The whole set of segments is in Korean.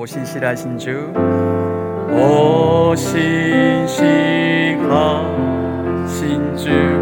오 신실하신 주, 오 신실하신 주,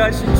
viraj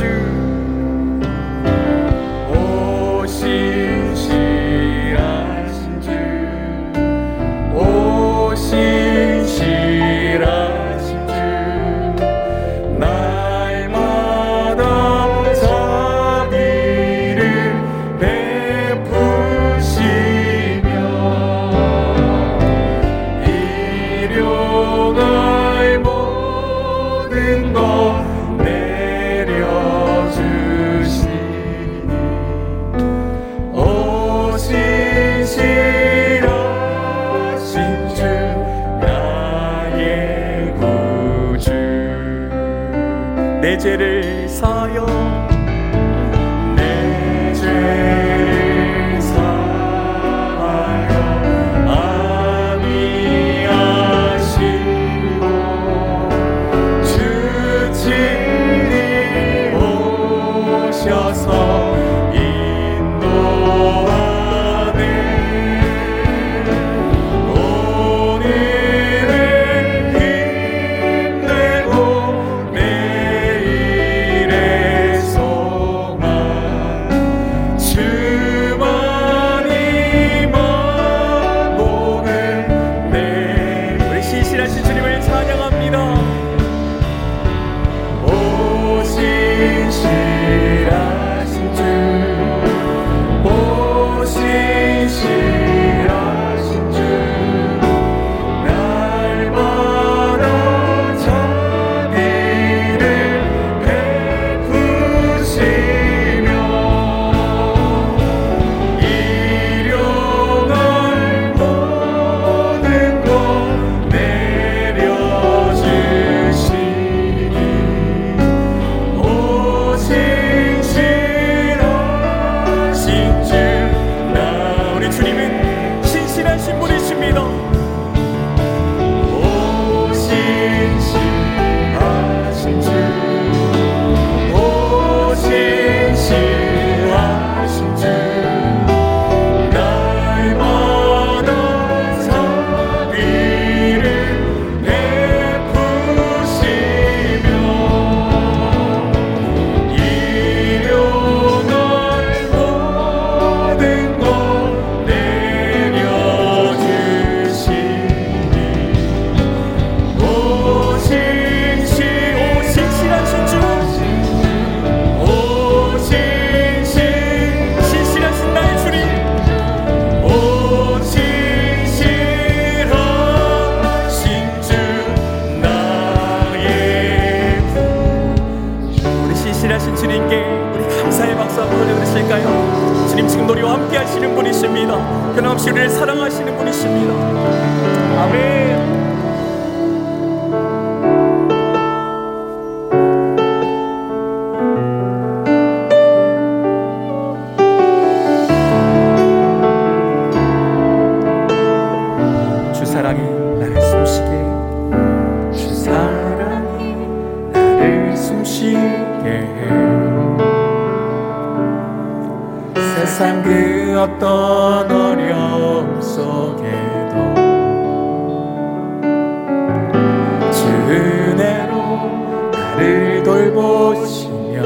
나를 돌보시며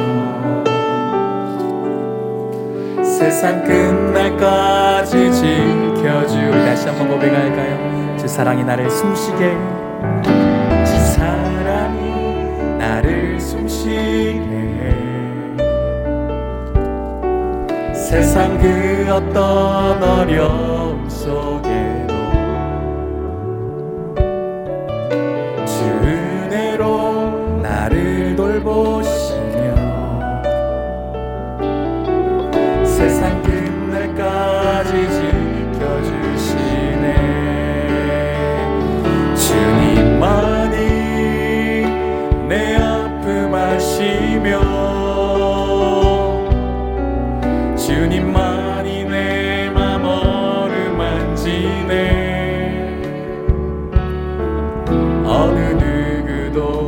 세상 끝날까지 지켜주 다시 한번 고백할까요? 제 사랑이 나를 숨쉬게 제 사랑이 나를 숨쉬게 세상 그 어떤 어려움 Cristo.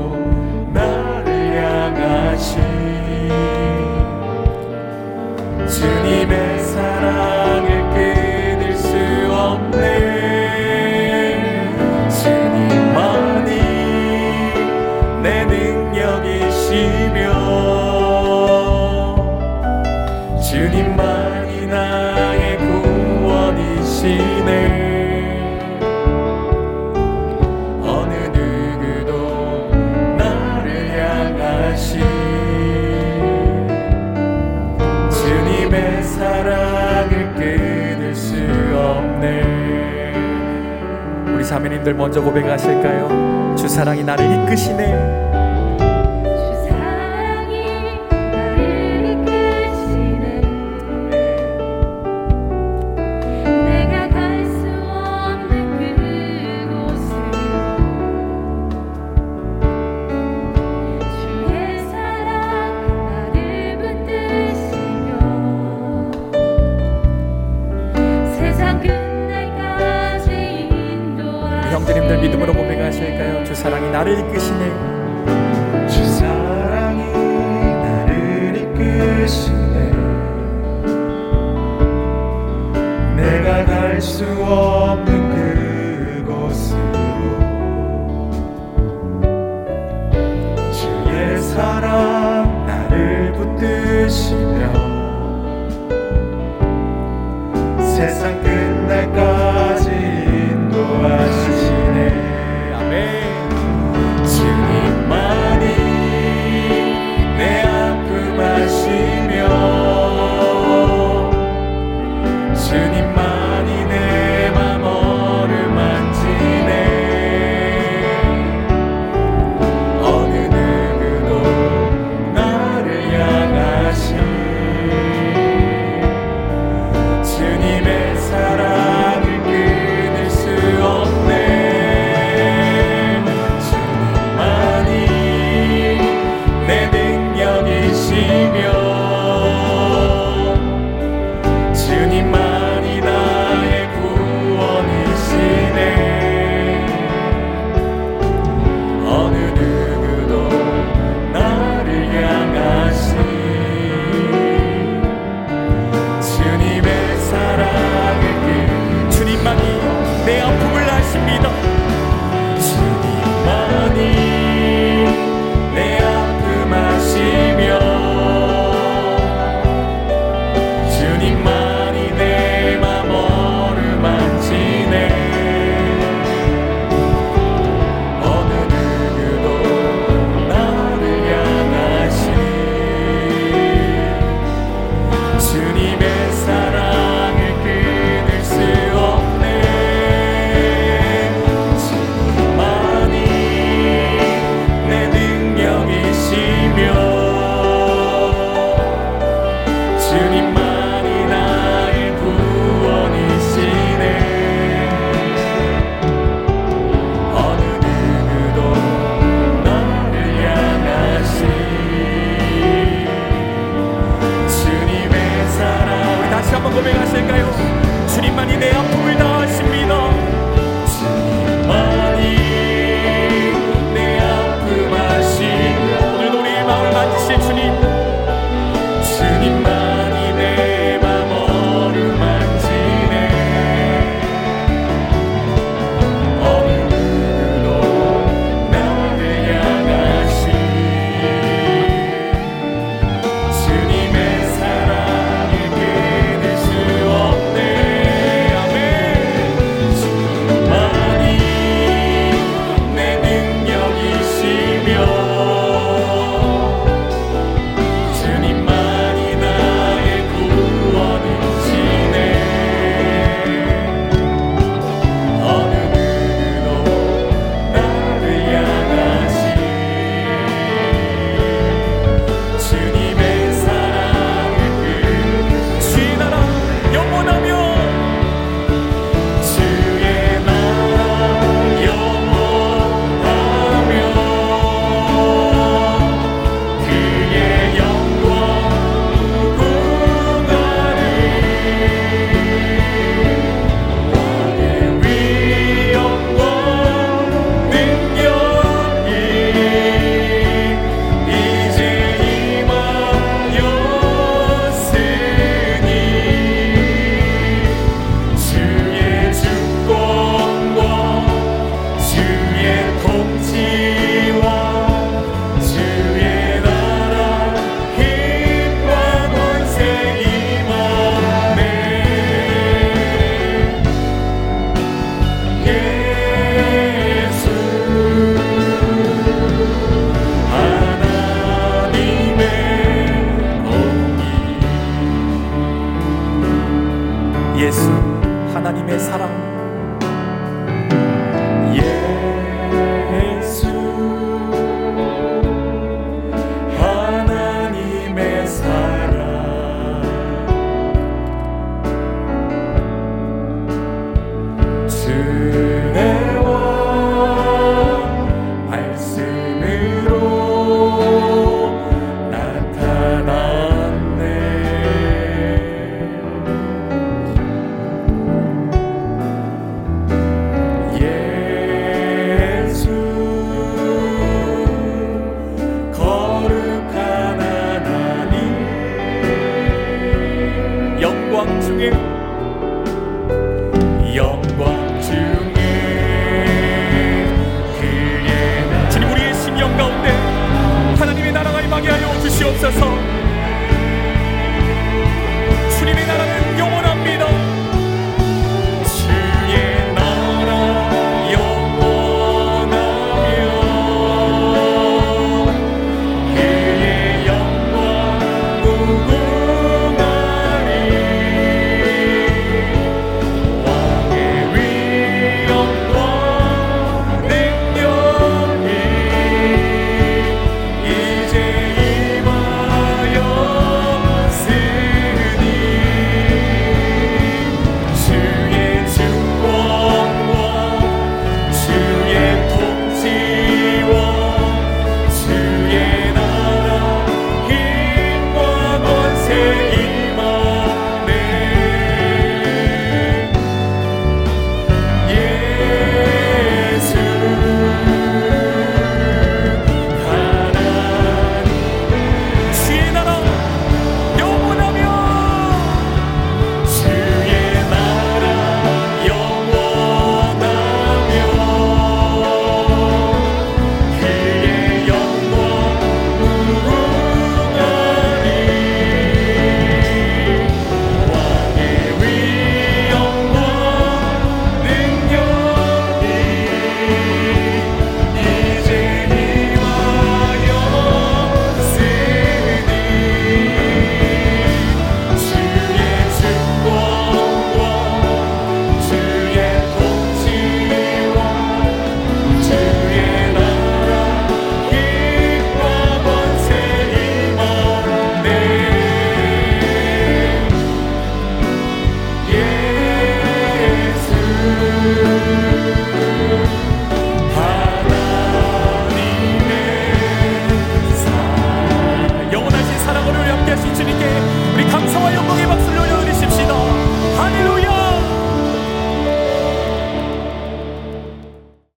여러분들 먼저 고백하실까요? 주 사랑이 나를 이끄시네. हरे कृष्ण